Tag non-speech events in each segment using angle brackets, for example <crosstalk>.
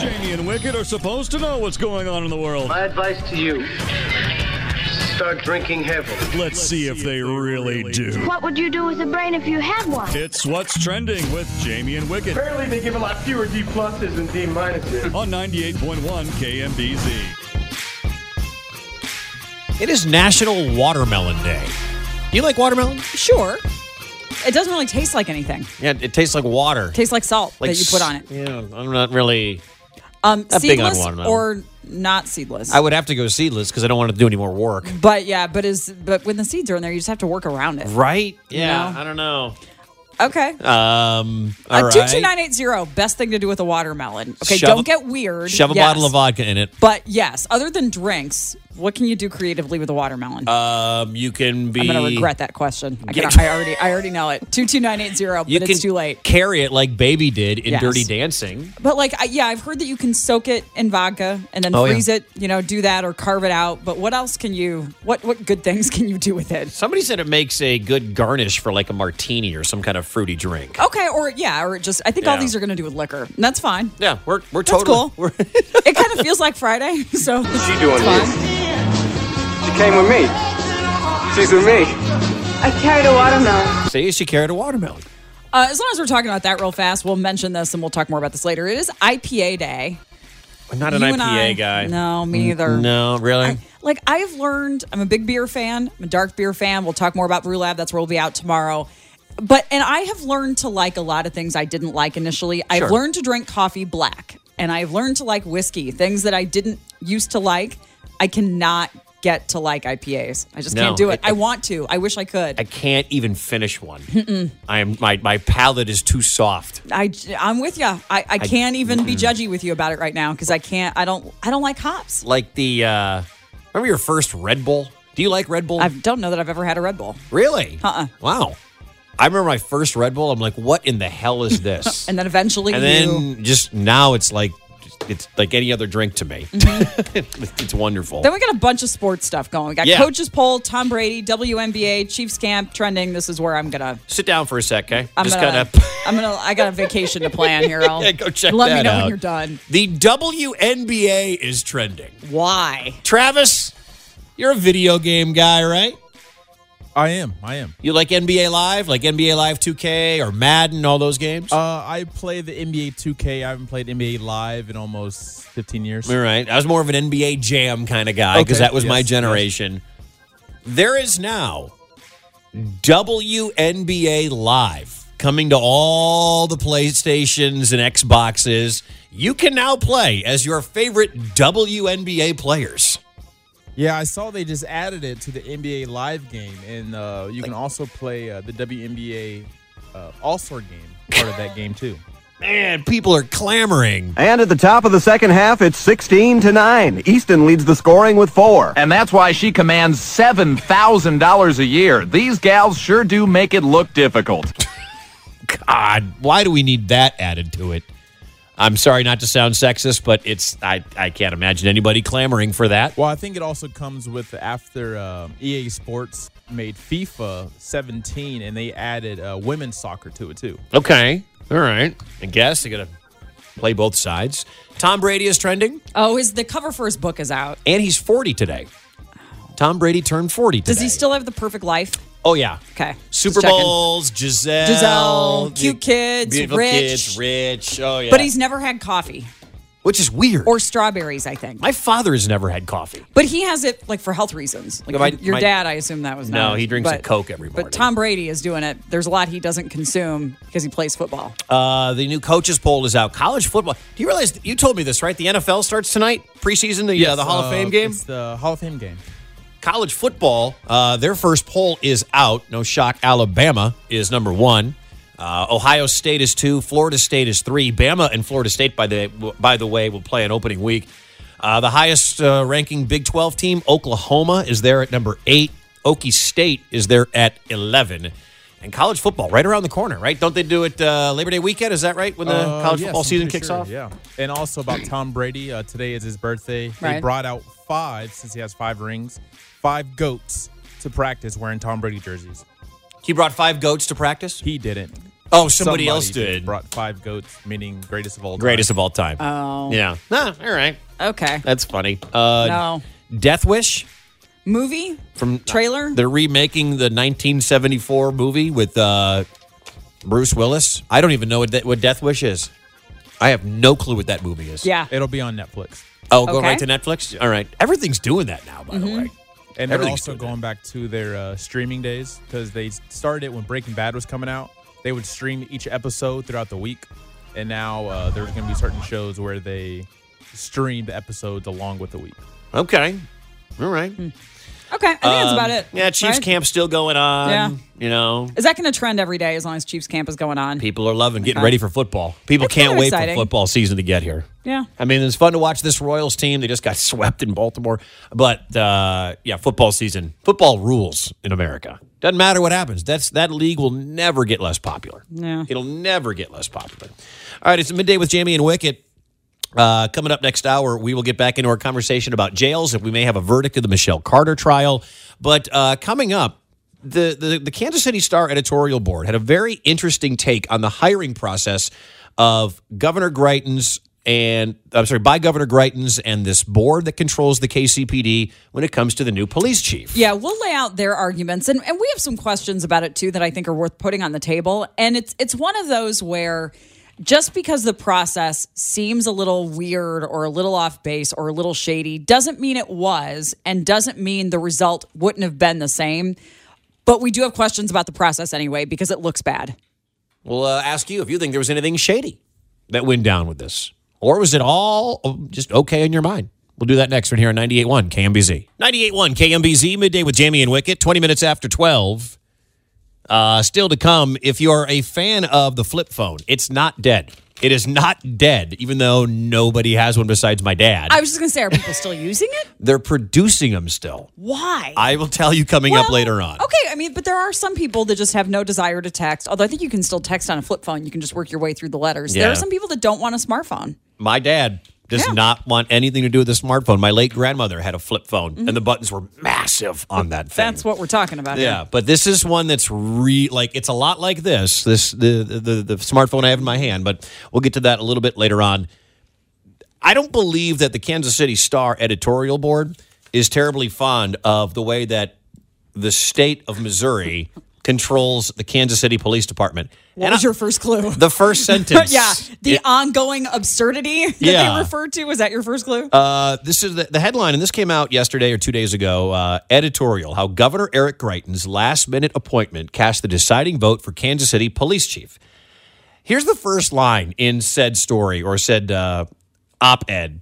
Jamie and Wicket are supposed to know what's going on in the world. My advice to you start drinking heavily. Let's see if they really do. What would you do with a brain if you had one? It's What's Trending with Jamie and Wicket Apparently, they give a lot fewer D pluses than D minuses. on 98.1 KMBZ. It is National Watermelon Day. Do you like watermelon? Sure. It doesn't really taste like anything. Yeah, it tastes like water. It tastes like salt like that you put on it. Yeah, I'm not really. Um, Not big on seedless watermelon. or not seedless. I would have to go seedless because I don't want to do any more work. but yeah, but is but when the seeds are in there, you just have to work around it. Right? Yeah, No. I don't know. Okay. Um, all Uh, right. two two nine eight zero. Best thing to do with a watermelon. Okay, Shove don't a- get weird. Shove a Yes. bottle of vodka in it. But yes, other than drinks, what can you do creatively with a watermelon? Um, you can be. I'm gonna regret that question. I, Yeah. can, I already, I already know it. Two two nine eight zero, but You it's too late. carry it like Baby did in Yes. Dirty Dancing. But like, I, yeah, I've heard that you can soak it in vodka and then Oh, yeah. freeze it. You know, do that or carve it out. But what else can you? What what good things <laughs> can you do with it? Somebody said it makes a good garnish for like a martini or some kind of fruity drink. Okay, or yeah, or just I think all Yeah. these are going to do with liquor. And that's fine. Yeah, we're we're That's totally. cool. We're, <laughs> It kind of feels like Friday, <laughs> so she doing it's fine. She came with me. She's with me. I carried a watermelon. see, she carried a watermelon. Uh, as long as we're talking about that real fast, we'll mention this and we'll talk more about this later. It is IPA day. I'm not an You IPA I- guy. No, me neither. No, really. I- like I've learned, I'm a big beer fan. I'm a dark beer fan. We'll talk more about Brew Lab. That's where we'll be out tomorrow. But and I have learned to like a lot of things I didn't like initially. I've learned to drink coffee black, and I've learned to like whiskey. Things that I didn't used to like, I cannot get to like IPAs. I just No, can't do it. it- I want to. I wish I could. I can't even finish one. I am my my palate is too soft. I, I'm with you. I, I can't even be judgy with you about it right now because I can't. I don't. I don't like hops. Like the uh remember your first Red Bull? Do you like Red Bull? I don't know that I've ever had a Red Bull. really? Uh-uh. Wow. I remember my first Red Bull. I'm like, what in the hell is this? <laughs> And then eventually and you. then just now it's like it's like any other drink to me. <laughs> it's wonderful. Mm-hmm. Then we got a bunch of sports stuff going. We got Yeah. coaches poll, Tom Brady, WNBA, Chiefs camp trending. This is where I'm gonna. Sit down for a sec, okay? I'm just gonna. of <laughs> I'm gonna. I got a vacation to plan here. I'll Yeah, go check Let me know out. when you're done. The WNBA is trending. Why? Travis, you're a video game guy, right? I am. I am. You like NBA Live, like NBA Live 2K or Madden, all those games? Uh, I play the NBA 2K. I haven't played NBA Live in almost 15 years. All right. I was more of an NBA Jam kind of guy because Okay, that was my yes, generation. There is now WNBA Live coming to all the PlayStations and Xboxes. You can now play as your favorite WNBA players. Yeah, I saw they just added it to the NBA Live game, and uh, you can also play uh, the WNBA uh, All Star game, part of that game too. Man, people are clamoring. And at the top of the second half, it's 16 to 9. Easton leads the scoring with four. And that's why she commands $7,000 a year. These gals sure do make it look difficult. <laughs> God, why do we need that added to it? I'm sorry not to sound sexist, but it's I, I can't imagine anybody clamoring for that. Well, I think it also comes with after uh, EA Sports made FIFA 17, and they added uh, women's soccer to it too. Okay. All right. I guess they got to play both sides. Tom Brady is trending, Oh, his the cover for his book is out. and he's 40 today. Tom Brady turned 40 today. Does he still have the perfect life? Oh, yeah. Okay. Super Just checking. Bowls, Gisele. Gisele, cute kids, beautiful rich. kids, rich. Oh, yeah. But he's never had coffee Which is weird. or strawberries, I think. My father has never had coffee. But he has it like for health reasons. Like My- your, your my- dad, I assume that was No, not. he drinks a Coke every morning. But Tom Brady is doing it. There's a lot he doesn't consume because he plays football. Uh, the new coaches poll is out. College football. Do you realize you told me this right? The NFL starts tonight, preseason, the uh, the Hall of Uh, Fame game. It's the Hall of Fame game. College football. Uh, their first poll is out. No shock. Alabama is number one. Uh, Ohio State is two. Florida State is three. Bama and Florida State, by the by the way, will play an opening week. Uh, the highest uh, ranking Big 12 team, Oklahoma, is there at number eight. Okie State is there at 11. And college football right around the corner, right? Don't they do it uh, Labor Day weekend? Is that right? When the Uh, college yes, football I'm season kicks sure, off? Yeah. And also about Tom Brady. Uh, today is his birthday. They Right. brought out five, since he has five rings, five goats to practice wearing Tom Brady jerseys. He brought five goats to practice. He didn't. Oh, somebody else did. Brought five goats, meaning greatest of all time. Greatest of all time. Oh. Yeah. Ah, all right. Okay. That's funny. Uh, No. Death Wish Movie? from Trailer? They're remaking the 1974 movie with uh, Bruce Willis. I don't even know what, de- what Death Wish is. I have no clue what that movie is. Yeah. It'll be on Netflix. Oh, go Okay. right to Netflix. All right. Everything's doing that now, by the Mm-hmm. way. And they're Everything's also doing going back to their uh, streaming days because they started it when Breaking Bad was coming out. They would stream each episode throughout the week, and now uh, there's going to be certain shows where they stream the episodes along with the week. Okay. All right. Okay. I think that's about it. Yeah, Chiefs right? camp still going on. Yeah. You know, Is that going to trend every day as long as Chiefs camp is going on? people are loving getting Okay. ready for football. People It's can't kind of wait exciting. for football season to get here. Yeah. I mean, it's fun to watch this Royals team. They just got <laughs> swept in Baltimore. But uh, yeah, football season, football rules in America. Doesn't matter what happens. That's that league will never get less popular. Yeah. It'll never get less popular. All right, it's midday with Jamie and Wicket. Uh, coming up next hour, we will get back into our conversation about jails. If we may have a verdict of the Michelle Carter trial, but uh, coming up, the, the the Kansas City Star editorial board had a very interesting take on the hiring process of Governor Greitens and I'm sorry, by Governor Greitens and this board that controls the KCPD when it comes to the new police chief. Yeah, we'll lay out their arguments, and, and we have some questions about it too that I think are worth putting on the table. And it's it's one of those where just because the process seems a little weird or a little off base or a little shady doesn't mean it was, and doesn't mean the result wouldn't have been the same. But we do have questions about the process anyway because it looks bad. We'll uh, ask you if you think there was anything shady that went down with this. Or was it all uh, just okay in your mind? We'll do that next one here on 98.1 KMBZ. 98.1 KMBZ, midday with Jamie and Wicket, 20 minutes after 12. Uh, still to come, if you're a fan of the flip phone, it's not dead. It is not dead, even though nobody has one besides my dad. I was just going to say, are people still using it? <laughs> They're producing them still. Why? I will tell you coming up later on. Okay, I mean, but there are some people that just have no desire to text. Although I think you can still text on a flip phone. You can just work your way through the letters. There are some people that don't want a smartphone. My dad does Yeah. not want anything to do with a smartphone. My late grandmother had a flip phone, and mm-hmm. the buttons were massive on that thing. That's what we're talking about. Yeah, here. but this is one that's re like it's a lot like this. This the, the the smartphone I have in my hand, but we'll get to that a little bit later on. I don't believe that the Kansas City Star editorial board is terribly fond of the way that the state of Missouri controls the Kansas City Police Department. What And was I- your first clue? the first <laughs> sentence? yeah, the it- ongoing absurdity <laughs> that Yeah. they referred to. Was that your first clue? Uh, this is the, the headline, and this came out yesterday or two days ago. Uh, editorial: How Governor Eric Greitens' last-minute appointment cast the deciding vote for Kansas City police chief. Here's the first line in said story or said uh, op-ed.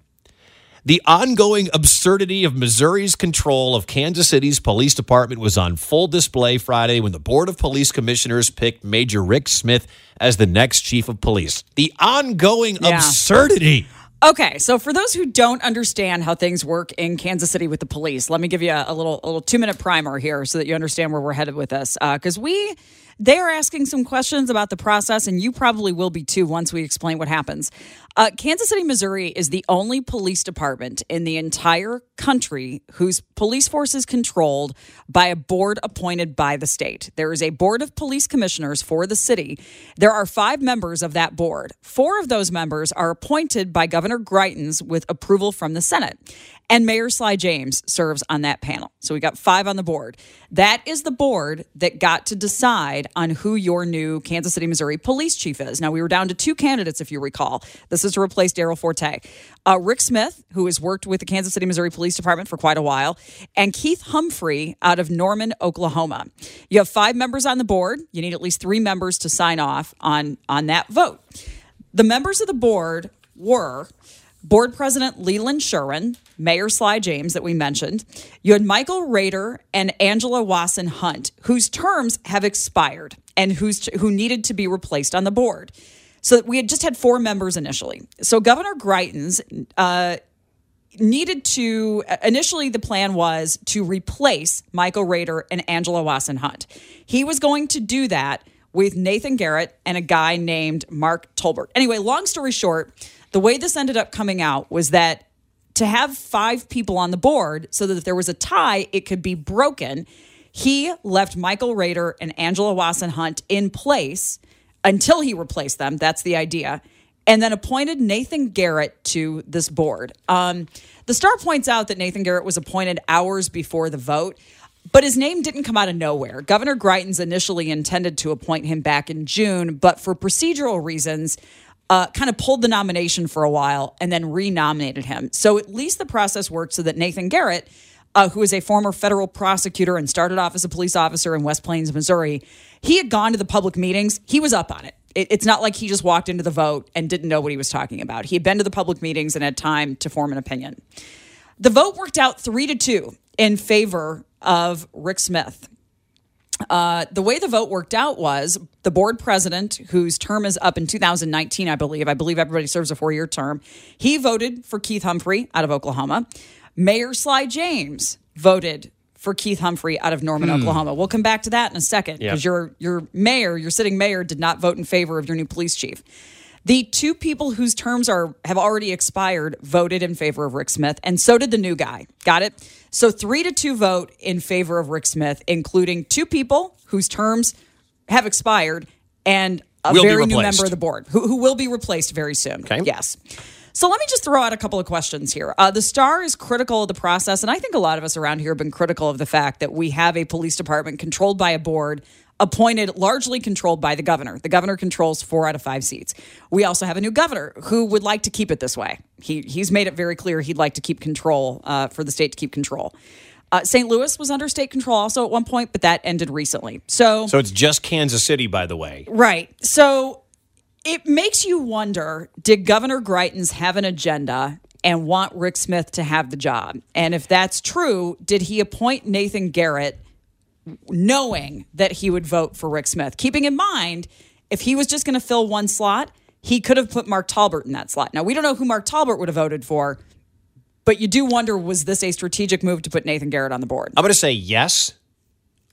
The ongoing absurdity of Missouri's control of Kansas City's police department was on full display Friday when the Board of Police Commissioners picked Major Rick Smith as the next chief of police. The ongoing Yeah. absurdity. Okay, so for those who don't understand how things work in Kansas City with the police, let me give you a, a little a little two minute primer here so that you understand where we're headed with this. Uh, because we they are asking some questions about the process, and you probably will be too once we explain what happens. Uh, Kansas City, Missouri is the only police department in the entire country whose police force is controlled by a board appointed by the state. There is a board of police commissioners for the city. There are five members of that board. Four of those members are appointed by Governor Greitens with approval from the Senate. And Mayor Sly James serves on that panel. So we got five on the board. That is the board that got to decide on who your new Kansas City, Missouri police chief is. Now, we were down to two candidates, if you recall. This is to replace Daryl Forte. Uh, Rick Smith, who has worked with the Kansas City, Missouri Police Department for quite a while, and Keith Humphrey out of Norman, Oklahoma. You have five members on the board. You need at least three members to sign off on, on that vote. The members of the board were Board President Leland Shurin, Mayor Sly James, that we mentioned. You had Michael Rader and Angela Wasson Hunt, whose terms have expired and who's, who needed to be replaced on the board. So we had just had four members initially. So Governor Greitens uh, needed to initially the plan was to replace Michael Rader and Angela Wasson Hunt. He was going to do that with Nathan Garrett and a guy named Mark Tolbert. Anyway, long story short, the way this ended up coming out was that to have five people on the board so that if there was a tie, it could be broken. He left Michael Rader and Angela Wasson Hunt in place until he replaced them. That's the idea. And then appointed Nathan Garrett to this board. Um, the Star points out that Nathan Garrett was appointed hours before the vote, but his name didn't come out of nowhere. Governor Greitens initially intended to appoint him back in June, but for procedural reasons, uh, kind of pulled the nomination for a while and then renominated him. So at least the process worked so that Nathan Garrett, uh, who is a former federal prosecutor and started off as a police officer in West Plains, Missouri, he had gone to the public meetings. He was up on it. it. It's not like he just walked into the vote and didn't know what he was talking about. He had been to the public meetings and had time to form an opinion. The vote worked out three to two in favor of Rick Smith. Uh, the way the vote worked out was the board president, whose term is up in 2019, I believe. I believe everybody serves a four year term. He voted for Keith Humphrey out of Oklahoma. Mayor Sly James voted for Keith Humphrey out of Norman, Oklahoma. We'll come back to that in a second Yep. because your your mayor, your sitting mayor, did not vote in favor of your new police chief. The two people whose terms are have already expired voted in favor of Rick Smith, and so did the new guy. Got it? So three to two vote in favor of Rick Smith, including two people whose terms have expired and a Will very new member of the board who, who will be replaced very soon. Okay. Yes. So let me just throw out a couple of questions here. Uh, the Star is critical of the process, and I think a lot of us around here have been critical of the fact that we have a police department controlled by a board appointed largely controlled by the governor. The governor controls four out of five seats. We also have a new governor who would like to keep it this way. He, he's made it very clear he'd like to keep control uh, for the state to keep control. Uh, St. Louis was under state control also at one point, but that ended recently. So, So it's just Kansas City, by the way. Right. So it makes you wonder did Governor Greitens have an agenda and want Rick Smith to have the job? And if that's true, did he appoint Nathan Garrett knowing that he would vote for Rick Smith? Keeping in mind, if he was just going to fill one slot, he could have put Mark Tolbert in that slot. Now, we don't know who Mark Tolbert would have voted for, but you do wonder was this a strategic move to put Nathan Garrett on the board? I'm going to say yes.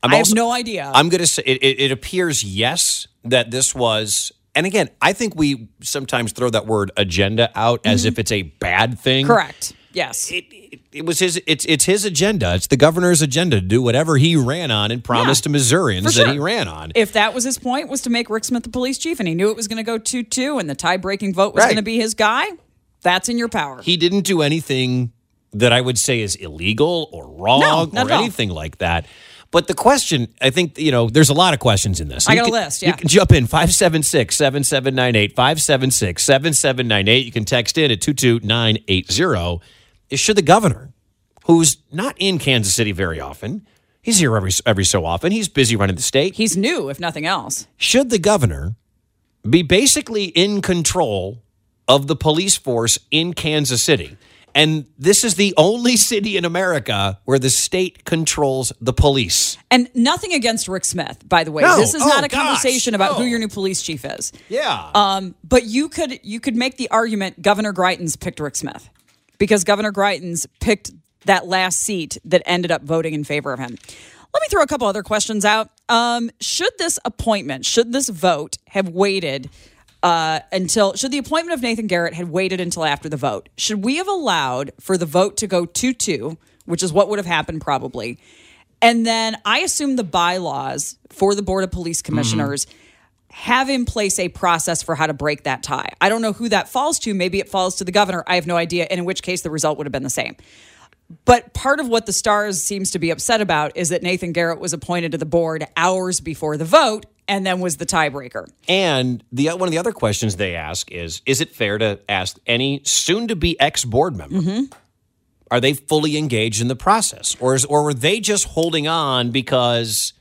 I'm I have also- no idea. I'm going to say it, it, it appears yes that this was, and again, I think we sometimes throw that word agenda out as if it's a bad thing. Mm-hmm. Correct. Yes. It, it, it was his. It's it's his agenda. It's the governor's agenda to do whatever he ran on and promised to Missourians For that he ran on. if that was his point was to make Rick Smith the police chief and he knew it was going to go 2-2 and the tie-breaking vote was Right. going to be his guy, that's in your power. he didn't do anything that I would say is illegal or wrong No, or anything like that. But the question, I think, you know, there's a lot of questions in this. I You got a can- list, You yeah. can jump in 576 7798, 576 7798. You can text in at 22980. Is should the governor, who's not in Kansas City very often, he's here every, every so often, he's busy running the state. He's new, if nothing else. should the governor be basically in control of the police force in Kansas City? And this is the only city in America where the state controls the police. And nothing against Rick Smith, by the way. No. This is Oh, not a gosh. conversation about who your new police chief is. Yeah. Um, but you could you could make the argument Governor Greitens picked Rick Smith because Governor Greitens picked that last seat that ended up voting in favor of him. Let me throw a couple other questions out. Um, should this appointment, should this vote have waited uh, until, should the appointment of Nathan Garrett had waited until after the vote? Should we have allowed for the vote to go 2 2, which is what would have happened probably? And then I assume the bylaws for the Board of Police Commissioners have in place a process for how to break that tie. I don't know who that falls to. Maybe it falls to the governor. I have no idea. And in which case, the result would have been the same. But part of what the Stars seems to be upset about is that Nathan Garrett was appointed to the board hours before the vote and then was the tiebreaker. and the one of the other questions they ask is is it fair to ask any soon to be ex board member mm-hmm. are they fully engaged in the process or is, or were they just holding on because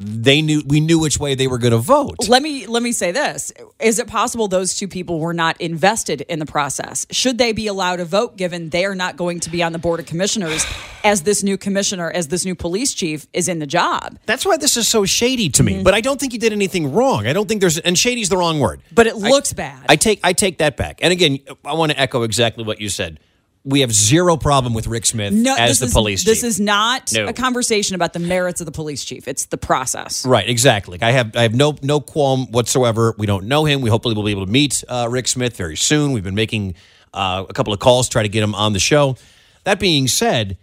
they knew we knew which way they were going to vote? Let me let me say this: Is it possible those two people were not invested in the process? Should they be allowed to vote, given they are not going to be on the board of commissioners as this new commissioner, as this new police chief is in the job? That's why this is so shady to me. Mm-hmm. But I don't think he did anything wrong. I don't think there's and shady's the wrong word. But it looks bad. I take I take that back. And again, I want to echo exactly what you said. We have zero problem with Rick Smith no, as the is, police chief. This is not No. a conversation about the merits of the police chief. It's the process. Right, exactly. I have I have no no qualm whatsoever. We don't know him. We hopefully will be able to meet uh, Rick Smith very soon. We've been making uh, a couple of calls to try to get him on the show. That being said,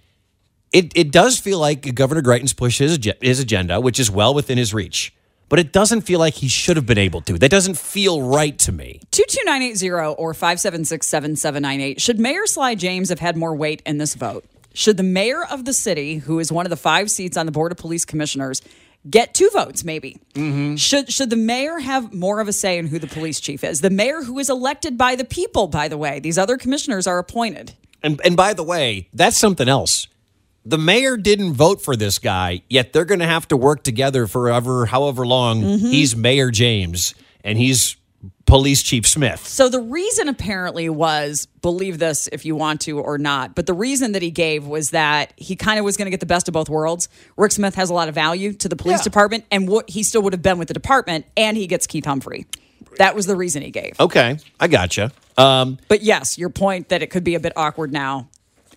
it it does feel like Governor Greitens pushed his his agenda, which is well within his reach. But it doesn't feel like he should have been able to. That doesn't feel right to me. 22980 or 576 7798. Should Mayor Sly James have had more weight in this vote? Should the mayor of the city, who is one of the five seats on the Board of Police Commissioners, get two votes maybe? Mm-hmm. Should, should the mayor have more of a say in who the police chief is? The mayor who is elected by the people, by the way. These other commissioners are appointed. And and by the way, that's something else. The mayor didn't vote for this guy, yet they're going to have to work together forever, however long he's Mayor James and he's Police Chief Smith. So the reason apparently was believe this if you want to or not, but the reason that he gave was that he kind of was going to get the best of both worlds. Rick Smith has a lot of value to the police Yeah. department, and what he still would have been with the department, and he gets Keith Humphrey. That was the reason he gave. Okay, I gotcha. Um, But yes, your point that it could be a bit awkward now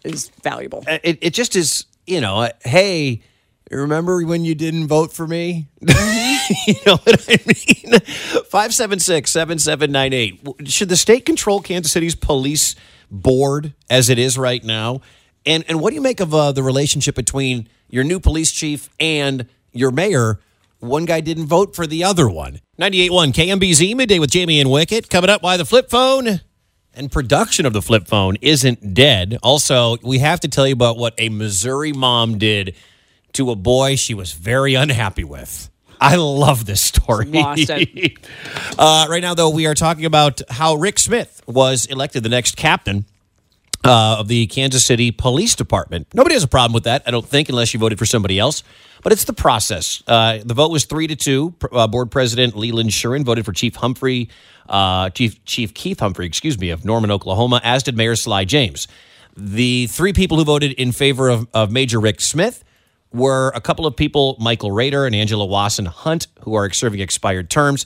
is valuable. it, it just is, you know, uh, hey, remember when you didn't vote for me? <laughs> you know what I mean? <laughs> 576 7798. Should the state control Kansas City's police board as it is right now? And, and what do you make of uh, the relationship between your new police chief and your mayor? One guy didn't vote for the other one. 98.1 KMBZ, midday with Jamie and Wicket. Coming up, why the flip phone? And production of the flip phone isn't dead. Also, we have to tell you about what a Missouri mom did to a boy she was very unhappy with. I love this story. Lost it. <laughs> uh, right now, though, we are talking about how Rick Smith was elected the next captain uh, of the Kansas City Police Department. Nobody has a problem with that, I don't think, unless you voted for somebody else. But it's the process. Uh, the vote was three to two. Uh, Board President Leland Shurin voted for Chief Humphrey, uh, Chief Chief Keith Humphrey, excuse me, of Norman, Oklahoma, as did Mayor Sly James. The three people who voted in favor of, of Major Rick Smith were a couple of people, Michael Rader and Angela Wasson Hunt, who are serving expired terms,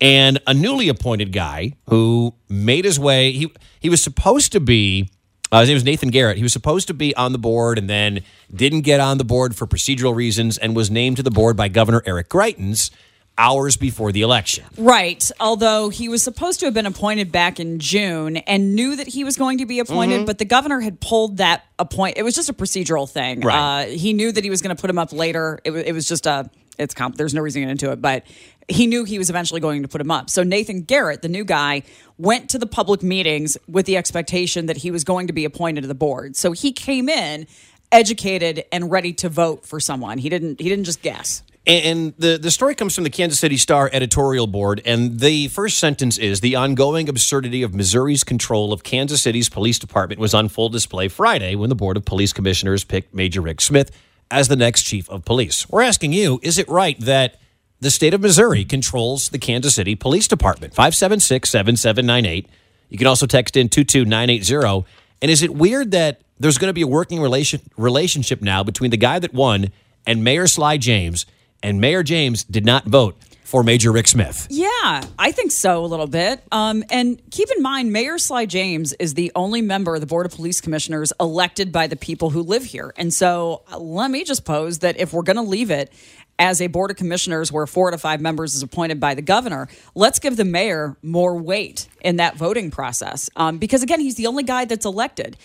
and a newly appointed guy who made his way. He he was supposed to be. Uh, his name was Nathan Garrett. He was supposed to be on the board and then didn't get on the board for procedural reasons and was named to the board by Governor Eric Greitens hours before the election. Right. Although he was supposed to have been appointed back in June and knew that he was going to be appointed, Mm-hmm. but the governor had pulled that appoint. It was just a procedural thing. Right. Uh, he knew that he was going to put him up later. It, wa- it was just a. It's comp. There's no reason to get into it, but he knew he was eventually going to put him up. So Nathan Garrett, the new guy, went to the public meetings with the expectation that he was going to be appointed to the board. So he came in educated and ready to vote for someone. He didn't. He didn't just guess. And the, the story comes from the Kansas City Star editorial board. And the first sentence is The ongoing absurdity of Missouri's control of Kansas City's police department was on full display Friday when the Board of Police Commissioners picked Major Rick Smith as the next chief of police. We're asking you is it right that the state of Missouri controls the Kansas City Police Department? 576 7798. You can also text in 22980. And is it weird that there's going to be a working relation, relationship now between the guy that won and Mayor Sly James? And Mayor James did not vote for Major Rick Smith. Yeah, I think so a little bit. Um, and keep in mind, Mayor Sly James is the only member of the Board of Police Commissioners elected by the people who live here. And so uh, let me just pose that if we're going to leave it as a Board of Commissioners where four to five members is appointed by the governor, let's give the mayor more weight in that voting process. Um, because again, he's the only guy that's elected.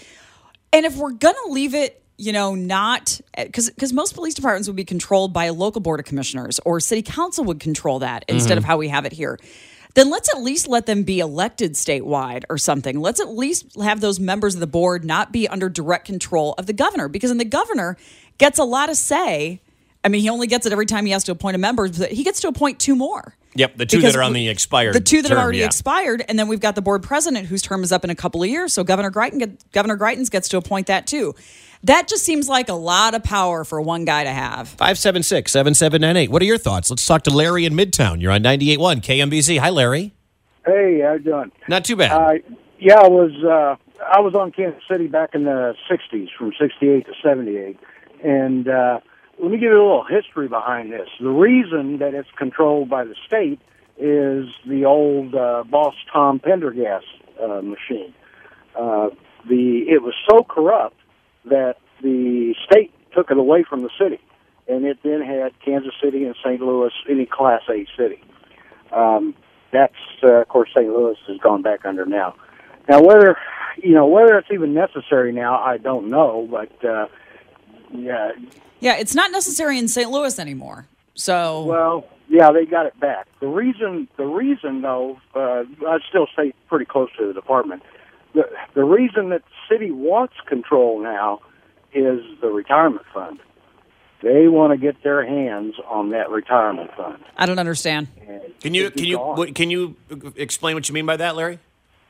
And if we're going to leave it, you know, not because because most police departments would be controlled by a local board of commissioners or city council would control that instead of how we have it here. Then let's at least let them be elected statewide or something. Let's at least have those members of the board not be under direct control of the governor because then the governor gets a lot of say. I mean, he only gets it every time he has to appoint a member, but he gets to appoint two more. Yep, the two Because that are on the expired. The two that term, have already yeah. expired, and then we've got the board president whose term is up in a couple of years. So Governor Greiten, get, Governor Greitens gets to appoint that too. That just seems like a lot of power for one guy to have. 576 7798. What are your thoughts? Let's talk to Larry in Midtown. You're on 98.1 KMBZ. Hi, Larry. Hey, how you doing? Not too bad. Uh, yeah, I was uh, I was on Kansas City back in the '60s, from '68 to '78, and uh, let me give you a little history behind this. The reason that it's controlled by the state is the old uh, Boss Tom Pendergast uh, machine. Uh, the it was so corrupt that the state took it away from the city, and it then had Kansas City and St. Louis, any Class A city. Um, that's uh, of course St. Louis has gone back under now. Now whether you know whether it's even necessary now, I don't know, but uh, yeah, Yeah, it's not necessary in St. Louis anymore. So well, Yeah, they got it back. The reason, the reason though, uh, I'd still stay pretty close to the department. The the reason that the city wants control now is the retirement fund. They want to get their hands on that retirement fund. I don't understand. Can you can you gone. what, can you explain what you mean by that, Larry?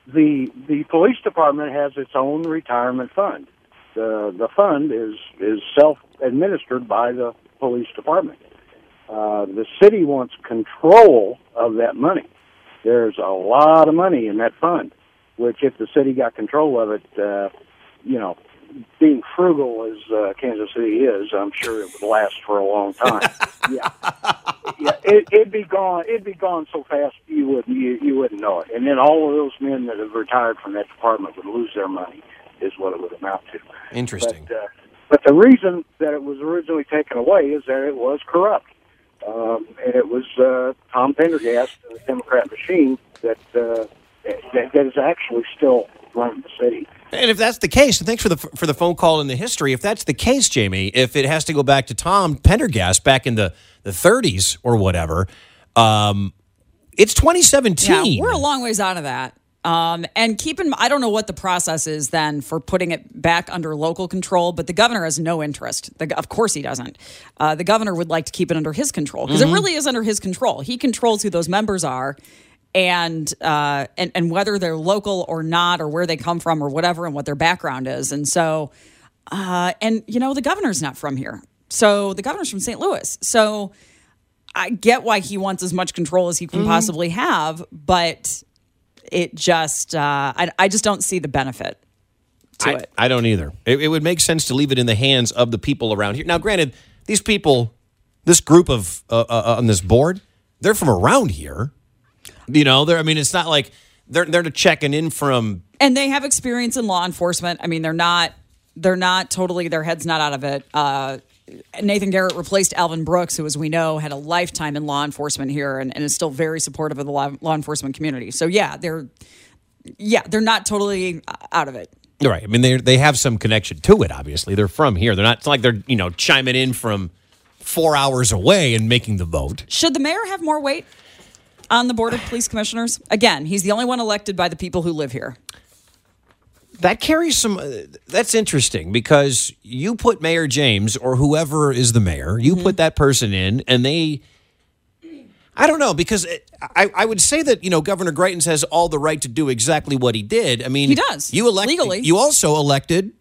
the the police department has its own retirement fund. The the fund is is self administered by the police department. Uh, the city wants control of that money. There's a lot of money in that fund, which if the city got control of it, uh, you know, being frugal as uh, Kansas City is, I'm sure it would last for a long time. <laughs> yeah, yeah, it, it'd be gone. It'd be gone so fast you wouldn't you, you wouldn't know it. And then all of those men that have retired from that department would lose their money, is what it would amount to. Interesting. But, uh, but the reason that it was originally taken away is that it was corrupt, um, and it was uh, Tom Pendergast, the Democrat machine, that, uh, that that is actually still running the city. And if that's the case, and thanks for the for the phone call and the history. If that's the case, Jamie, if it has to go back to Tom Pendergast back in the the 30s or whatever, um, it's 2017. Yeah, we're a long ways out of that. Um, and keep in I don't know what the process is then for putting it back under local control, but the governor has no interest. The, of course he doesn't. Uh, the governor would like to keep it under his control because Mm-hmm. it really is under his control. He controls who those members are. And, uh, and and whether they're local or not, or where they come from, or whatever, and what their background is, and so, uh, and you know, the governor's not from here, so the governor's from St. Louis, so I get why he wants as much control as he can possibly have, but it just uh, I, I just don't see the benefit to I, it. I don't either. It, it would make sense to leave it in the hands of the people around here. Now, granted, these people, this group of uh, uh, on this board, they're from around here. You know, they're. I mean, it's not like they're they're checking in from. And they have experience in law enforcement. I mean, they're not they're not totally their heads not out of it. Uh, Nathan Garrett replaced Alvin Brooks, who, as we know, had a lifetime in law enforcement here and, and is still very supportive of the law, law enforcement community. So yeah, they're yeah they're not totally out of it. Right. I mean, they they have some connection to it. Obviously, they're from here. They're not like they're you know chiming in from four hours away and making the vote. Should the mayor have more weight on the board of police commissioners? Again, he's the only one elected by the people who live here. That carries some. Uh, that's interesting because you put Mayor James or whoever is the mayor, you Mm-hmm. put that person in, and they. I don't know because it, I, I would say that you know Governor Greitens has all the right to do exactly what he did. I mean, He does, You elected legally. You also elected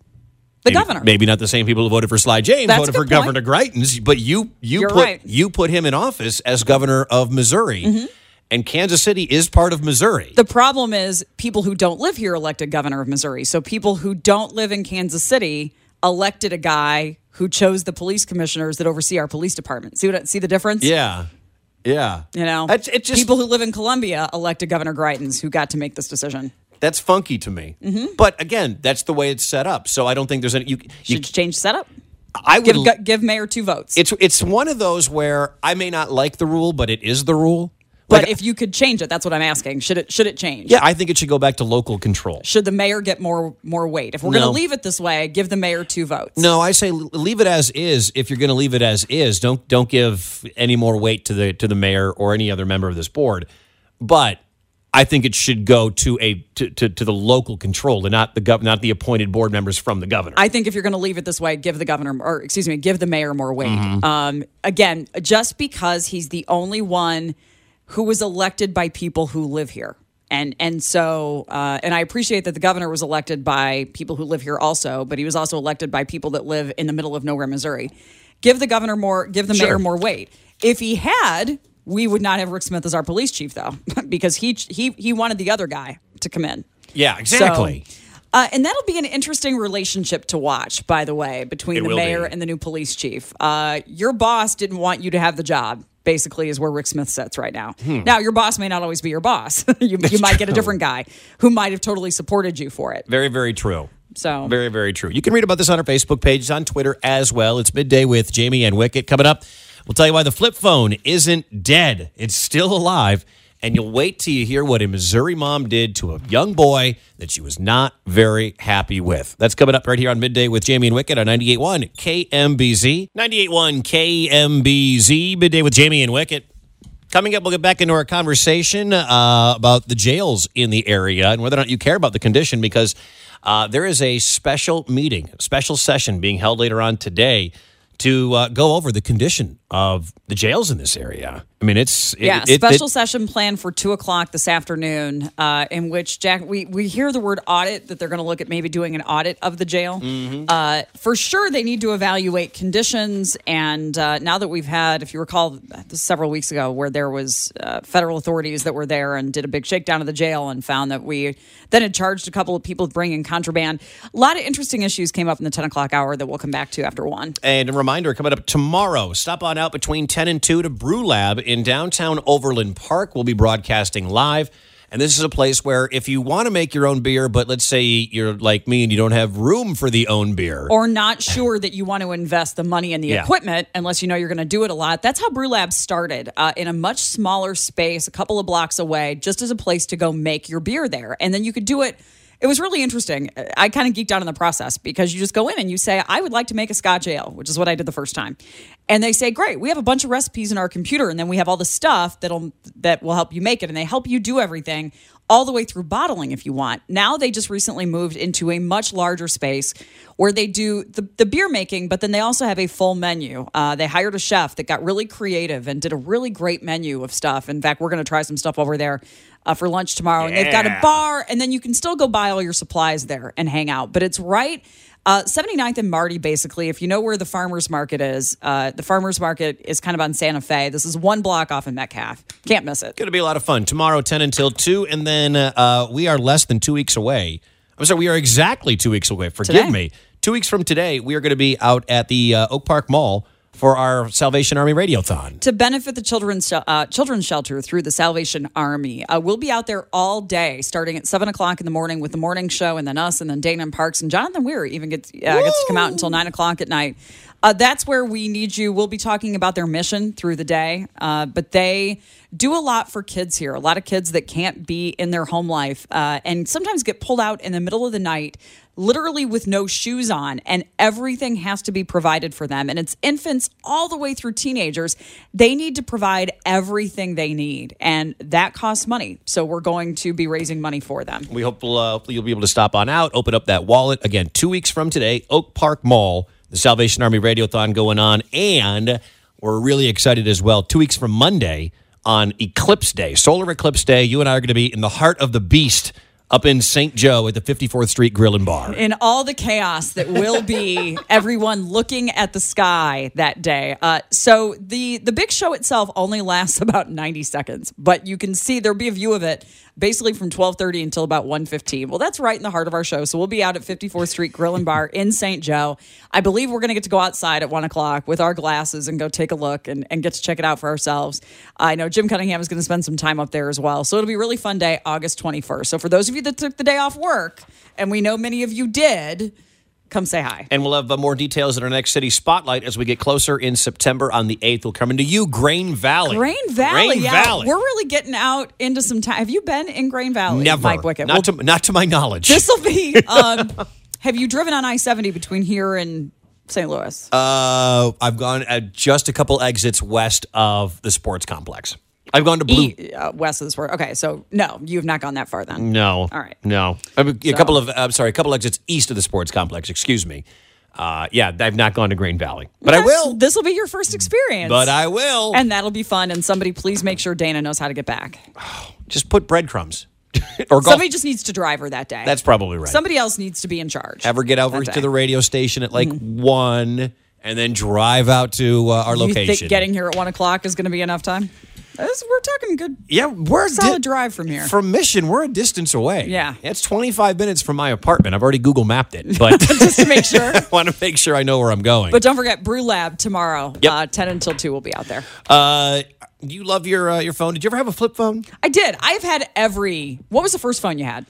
The maybe, governor. Maybe not the same people who voted for Sly James That's voted for point. Governor Greitens, but you you You're put right. you put him in office as governor of Missouri, and Kansas City is part of Missouri. The problem is people who don't live here elected governor of Missouri. So people who don't live in Kansas City elected a guy who chose the police commissioners that oversee our police department. See what see the difference? yeah, yeah. You know, it's, it just- people who live in Columbia elected Governor Greitens, who got to make this decision. That's funky to me. Mm-hmm. But again, that's the way it's set up. So I don't think there's any. You, you, Should change setup. I would. Give give mayor two votes. it's it's one of those where I may not like the rule, but it is the rule. But Like, if you could change it, that's what I'm asking. Should it should it change? yeah, I think it should go back to local control. Should the mayor get more more weight? If we're going to leave it this way, give the mayor two votes. No, I say leave it as is. If you're going to leave it as is, don't don't give any more weight to the to the mayor or any other member of this board. But I think it should go to a to, to, to the local control and not the gov- not the appointed board members from the governor. I think if you're going to leave it this way, give the governor, or excuse me, give the mayor more weight. Mm-hmm. Um, again, just because he's the only one who was elected by people who live here. And and so uh, and I appreciate that the governor was elected by people who live here also, but he was also elected by people that live in the middle of nowhere, Missouri. Give the governor more, give the Sure. mayor more weight. If he had, we would not have Rick Smith as our police chief, though, <laughs> because he he he wanted the other guy to come in. yeah, exactly. So, uh, and that'll be an interesting relationship to watch, by the way, between It the mayor be. and the new police chief. Uh, your boss didn't want you to have the job. Basically, is where Rick Smith sits right now. Now, your boss may not always be your boss. <laughs> you you might get a Hmm. different guy who might have totally supported you for it. Very, very true. So, Very, very true. You can read about this on our Facebook page, on Twitter as well. It's midday with Jamie and Wicket. Coming up, we'll tell you why the flip phone isn't dead. It's still alive. And you'll wait till you hear what a Missouri mom did to a young boy that she was not very happy with. That's coming up right here on midday with Jamie and Wicket on 98.1 KMBZ. 98.1 KMBZ, midday with Jamie and Wicket. Coming up, we'll get back into our conversation uh, about the jails in the area and whether or not you care about the condition because uh, there is a special meeting, a special session being held later on today to uh, go over the condition of the jails in this area. I mean, it's it- Yeah, it- special it- session planned for two o'clock this afternoon, uh, in which Jack we we hear the word audit that they're going to look at maybe doing an audit of the jail. Mm-hmm. Uh, for sure, they need to evaluate conditions. And uh, now that we've had, if you recall, several weeks ago, where there was uh, federal authorities that were there and did a big shakedown of the jail and found that we then had charged a couple of people with bringing contraband. A lot of interesting issues came up in the ten o'clock hour that we'll come back to after one. And a reminder coming up tomorrow, stop on out between 10 and 2 to Brew Lab in downtown Overland Park. We'll be broadcasting live. And this is a place where if you want to make your own beer, but let's say you're like me and you don't have room for the own beer. or not sure that you want to invest the money in the Yeah. equipment unless you know you're going to do it a lot. That's how Brew Lab started uh, in a much smaller space, a couple of blocks away, just as a place to go make your beer there. And then you could do it. It was really interesting. I kind of geeked out in the process because you just go in and you say, I would like to make a Scotch ale, which is what I did the first time. And they say, Great, we have a bunch of recipes in our computer, and then we have all the stuff that'll that will help you make it. And they help you do everything all the way through bottling if you want. Now they just recently moved into a much larger space where they do the, the beer making, but then they also have a full menu. Uh, they hired a chef that got really creative and did a really great menu of stuff. In fact, we're going to try some stuff over there uh, for lunch tomorrow. And they've got a bar, and then you can still go buy all your supplies there and hang out. But it's right. Uh, 79th and Marty, basically, if you know where the farmer's market is, uh, the farmer's market is kind of on Santa Fe. This is one block off in Metcalf. Can't miss it. Going to be a lot of fun tomorrow, 10 until 2. And then uh, we are less than two weeks away. I'm sorry, we are exactly two weeks away. Forgive Today. me. Two weeks from today, we are going to be out at the uh, Oak Park Mall for our Salvation Army Radiothon. to benefit the children's uh, children's shelter through the Salvation Army. Uh, we'll be out there all day, starting at seven o'clock in the morning with the morning show, and then us, and then Dana and Parks and Jonathan Weir even gets uh, gets to come out until nine o'clock at night. Uh, that's where we need you. We'll be talking about their mission through the day, uh, but they do a lot for kids here. A lot of kids that can't be in their home life uh, and sometimes get pulled out in the middle of the night, literally with no shoes on, and everything has to be provided for them. And it's infants all the way through teenagers. They need to provide everything they need, and that costs money. So we're going to be raising money for them. We hope uh, hopefully you'll be able to stop on out, open up that wallet. Again, two weeks from today, Oak Park Mall, the Salvation Army Radiothon going on. And we're really excited as well. Two weeks from Monday on Eclipse Day, Solar Eclipse Day, you and I are going to be in the heart of the beast up in St. Joe at the 54th Street Grill and Bar. in all the chaos that will be <laughs> everyone looking at the sky that day. Uh, so the the big show itself only lasts <laughs> about 90 seconds, but you can see there'll be a view of it basically from 12:30 until about 1:15. Well, that's right in the heart of our show. So we'll be out at 54th Street Grill and Bar in St. Joe. I believe we're going to get to go outside at one o'clock with our glasses and go take a look and, and get to check it out for ourselves. I know Jim Cunningham is going to spend some time up there as well. So it'll be a really fun day, August 21st. So for those of you that took the day off work, and we know many of you did, come say hi. And we'll have uh, more details in our next city spotlight as we get closer in September on the 8th. We'll come into you, Grain Valley. Grain Valley, Grain yeah. Valley. We're really getting out into some time. Have you been in Grain Valley? Never. Mike Wickett. Not, to, not to my knowledge. this will be. <laughs> Um, have you driven on I 70 between here and St. Louis? Uh, I've gone at just a couple exits west of the sports complex. I've gone to Blue. E- uh, west of the sport. Okay, so no, you have not gone that far then. No. All right. No. I mean, a couple of. I'm sorry, a couple exits east of the sports complex. Excuse me. Uh, yeah, I've not gone to Grain Valley, but I will. This will be your first experience. But I will. And that'll be fun. And somebody, please make sure Dana knows how to get back. <sighs> just put breadcrumbs <laughs> or golf. Somebody just needs to drive her that day. That's probably right. Somebody else needs to be in charge. Have her get over to the radio station at like one, and then drive out to uh, our You location. think getting here at one o'clock is going to be enough time? This- we're talking good. yeah, we're a Solid drive from here. From Mission, we're a distance away. Yeah. it's 25 minutes from my apartment. I've already Google mapped it, but <laughs> just to make sure. I want to make sure I know where I'm going. But don't forget, Brew Lab tomorrow, Yep. uh, 10 until 2 will be out there. uh, you love your uh, your phone. Did you ever have a flip phone? I did. I've had every. What was the first phone you had?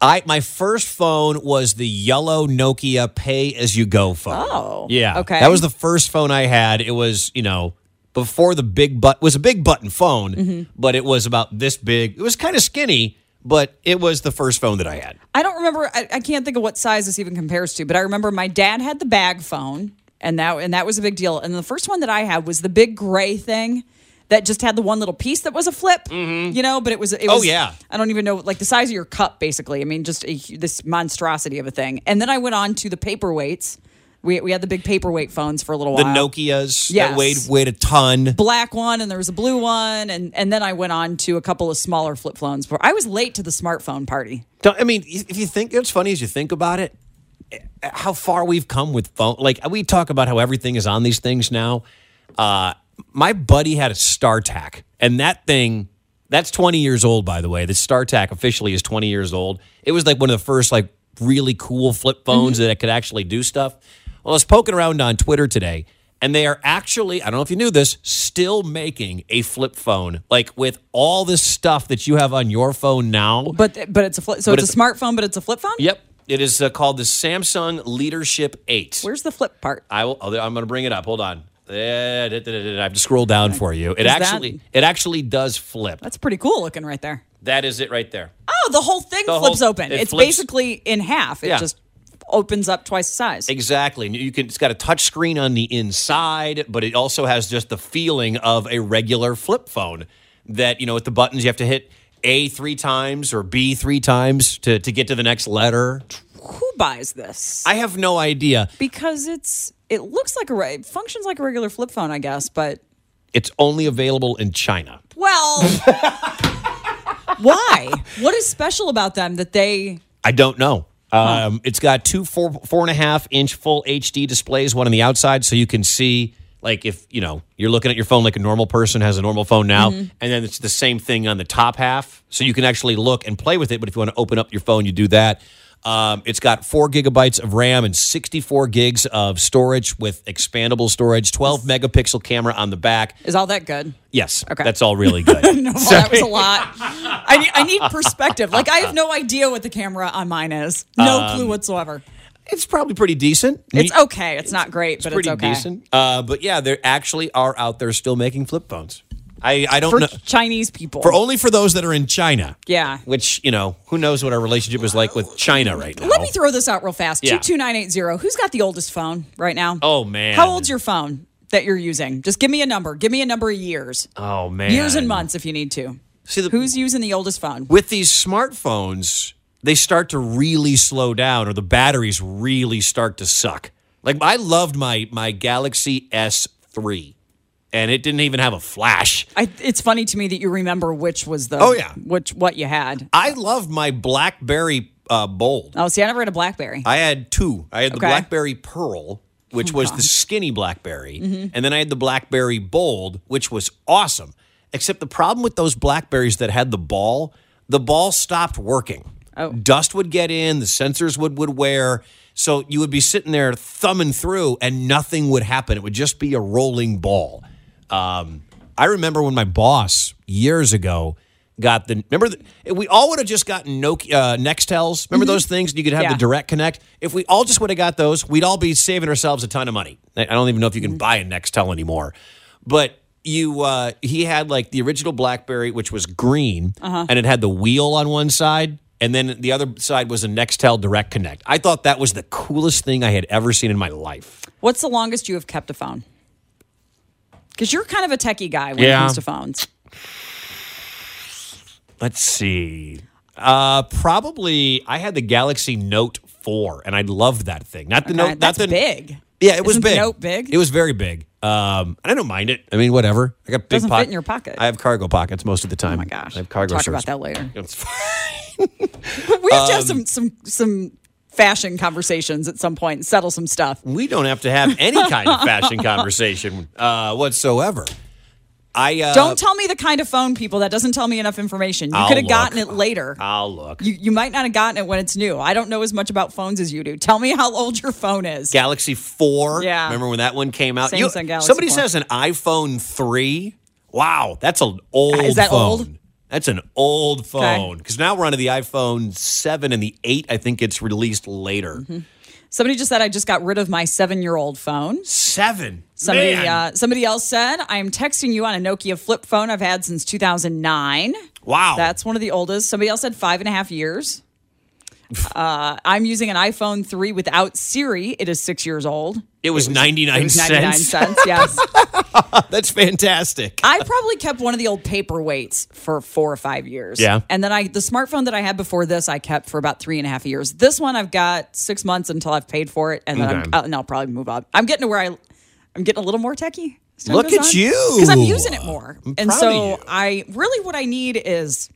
I my first phone was the yellow Nokia pay as you go phone. Oh, yeah, okay. That was the first phone I had. It was you know before the big butt was a big button phone, Mm-hmm. but it was about this big. It was kind of skinny, but it was the first phone that I had. I don't remember. I, I can't think of what size this even compares to, but I remember my dad had the bag phone, and that and that was a big deal. And the first one that I had was the big gray thing that just had the one little piece that was a flip. You know, but it was. It Oh, was, yeah. I don't even know, like the size of your cup, basically. I mean, just a, this monstrosity of a thing. And then I went on to the paperweights. We, we had the big paperweight phones for a little The while. The Nokias Yes. that weighed weighed a ton. black one and there was a blue one and and then I went on to a couple of smaller flip phones. I was late to the smartphone party. Don't- I mean, if you think it's funny as you think about it, how far we've come with phone. Like we talk about how everything is on these things now. Uh, my buddy had a StarTAC, and that thing. That's 20 years old, by the way. The StarTAC officially is 20 years old. It was like one of the first like really cool flip phones that could actually do stuff. Well, I was poking around on Twitter today, and they are actually, I don't know if you knew this, still making a flip phone. Like with all this stuff that you have on your phone now. But but it's a flip so it's, it's- a smartphone but it's a flip phone? Yep. It is uh, called the Samsung Leadership 8. Where's the flip part? I will, I'm going to bring it up. Hold on. Eh, da, da, da, da, I have to scroll down for you. It Is that- actually it actually does flip. That's pretty cool looking right there. That is it right there. Oh, the whole thing The flips whole- open. it It's flips- basically in half. It Yeah. just opens up twice the size. Exactly. You can it's got a touch screen on the inside, but it also has just the feeling of a regular flip phone that, you know, with the buttons you have to hit A 3 times or B 3 times to to get to the next letter. Who buys this? I have no idea. because it's it looks like a it functions like a regular flip phone, I guess, but It's only available in China. well, <laughs> why? What is special about them that they I don't know. Um, It's got two four four and a half inch full HD displays, one on the outside, so you can see like if you know you're looking at your phone like a normal person has a normal phone now, Mm-hmm. and then it's the same thing on the top half, so you can actually look and play with it. But if you want to open up your phone, you do that. Um, it's got four gigabytes of RAM and 64 gigs of storage with expandable storage, 12 megapixel camera on the back. is all that good? Yes, Okay. that's all really good. <laughs> No, that was a lot. I need, I need perspective. Like I have no idea what the camera on mine is. No Um, clue whatsoever. it's probably pretty decent. It's okay. It's not great, but pretty it's okay. decent. Uh, but yeah, there actually are out there still making flip phones. I, I don't For know Chinese people. for only for those that are in China. yeah. Which you know, who knows what our relationship is like with China right now? Let me throw this out real fast. Yeah. 22980. Who's got the oldest phone right now? Oh man, How old's your phone that you're using? Just give me a number. Give me a number of years. Oh man, Years and months if you need to. See, the, Who's using the oldest phone? with these smartphones? They start to really slow down, or the batteries really start to suck. Like I loved my my Galaxy S3, and it didn't even have a flash. I, it's funny to me that you remember which was the Oh, yeah. which what you had. I loved my BlackBerry uh, Bold. Oh, see, I never had a BlackBerry. I had two. I had the Okay. Oh, BlackBerry Pearl, which was the skinny BlackBerry, Mm-hmm. and then I had the BlackBerry Bold, which was awesome. Except the problem with those Blackberries that had the ball, the ball stopped working. Oh. Dust would get in, the sensors would would wear. So you would be sitting there thumbing through, and nothing would happen. It would just be a rolling ball. Um, I remember when my boss years ago got the remember the, we all would have just gotten Nokia uh, Nextels. Remember those things? You could have Mm-hmm. Yeah. the direct connect. If we all just would have got those, we'd all be saving ourselves a ton of money. I don't even know if you Mm-hmm. can buy a Nextel anymore, but. You, uh, he had like the original BlackBerry, which was green, Uh-huh. and it had the wheel on one side, and then the other side was a Nextel Direct Connect. I thought that was the coolest thing I had ever seen in my life. What's the longest you have kept a phone? Because you're kind of a techie guy when it comes to phones. Let's see. Uh, probably I had the Galaxy Note 4 and I loved that thing. Not the Okay, Note, not That's the big. Yeah, it was Isn't the big. Note big? It was very big. Um, and I don't mind it. I mean, whatever. I got big Doesn't fit in your pocket. I have cargo pockets most of the time. Oh my gosh. I have cargo We'll Talk shirts. about that later. <laughs> It's fine. <laughs> We have to have Um, some some some fashion conversations at some point and settle some stuff. we don't have to have any kind of fashion <laughs> conversation uh, whatsoever. I uh, Don't tell me the kind of phone, people. That doesn't tell me enough information. You could have gotten it later. I'll look. You, you might not have gotten it when it's new. I don't know as much about phones as you do. Tell me how old your phone is. Galaxy 4. Yeah. Remember when that one came out? Samsung Galaxy somebody 4. says an iPhone 3. Wow, that's an old Is that phone. old? That's an old phone. Because now we're on to the iPhone 7 and the 8, I think it's released later. Mm-hmm. Somebody just said I just got rid of my seven-year-old phone. Seven. Somebody, uh, somebody else said I am texting you on a Nokia flip phone I've had since 2009. wow. That's one of the oldest. Somebody else said five and a half years. <laughs> Uh, I'm using an iPhone 3 without Siri. It is six years old. It was 99 It was 99 cents. cents, yes. <laughs> That's fantastic. I probably kept one of the old paperweights for four or five years. Yeah. And then I, the smartphone that I had before this, I kept for about three and a half years. This one, I've got six months until I've paid for it, and then Okay. I'm, uh, and I'll probably move up. I'm getting to where I, I'm getting a little more techie. Look at on. you. Because I'm using it more, I'm and proud so of you. I really what I need is.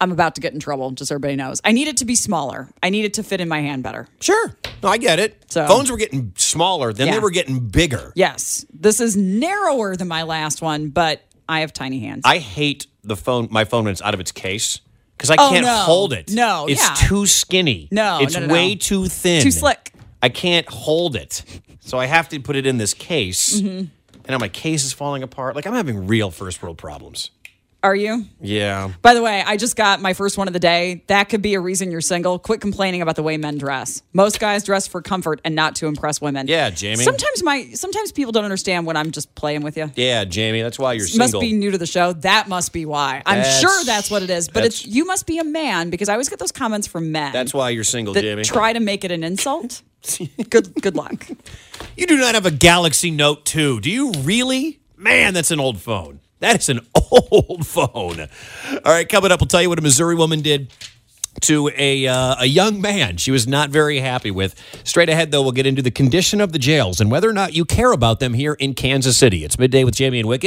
I'm about to get in trouble, just so everybody knows. I need it to be smaller. I need it to fit in my hand better. Sure. No, I get it. So- Phones were getting smaller, then they were getting bigger. Yes, this is narrower than my last one, but I have tiny hands. I hate the phone, my phone when it's out of its case because I Oh, can't no. hold it. No, it's yeah. too skinny. No, it's no, no, no. way too thin, Too slick. I can't hold it, so I have to put it in this case. Mm-hmm. And now my case is falling apart. Like I'm having real first world problems. Are you? Yeah. By the way, I just got my first one of the day. That could be a reason you're single. Quit complaining about the way men dress. Most guys dress for comfort and not to impress women. Yeah, Jamie. Sometimes my sometimes people don't understand when I'm just playing with you. Yeah, Jamie. That's why you're You must be new to the show. That must be why. I'm That's- sure that's what it is. But it's you must be a man because I always get those comments from men. That's why you're single, Jamie. try to make it an insult. good good luck. <laughs> You do not have a Galaxy Note 2. Do you really? Man, that's an old phone. That is an <laughs> old phone. All right, coming up, we'll tell you what a Missouri woman did to a uh, a young man she was not very happy with. Straight ahead, though, we'll get into the condition of the jails and whether or not you care about them here in Kansas City. It's midday with Jamie and Wicket.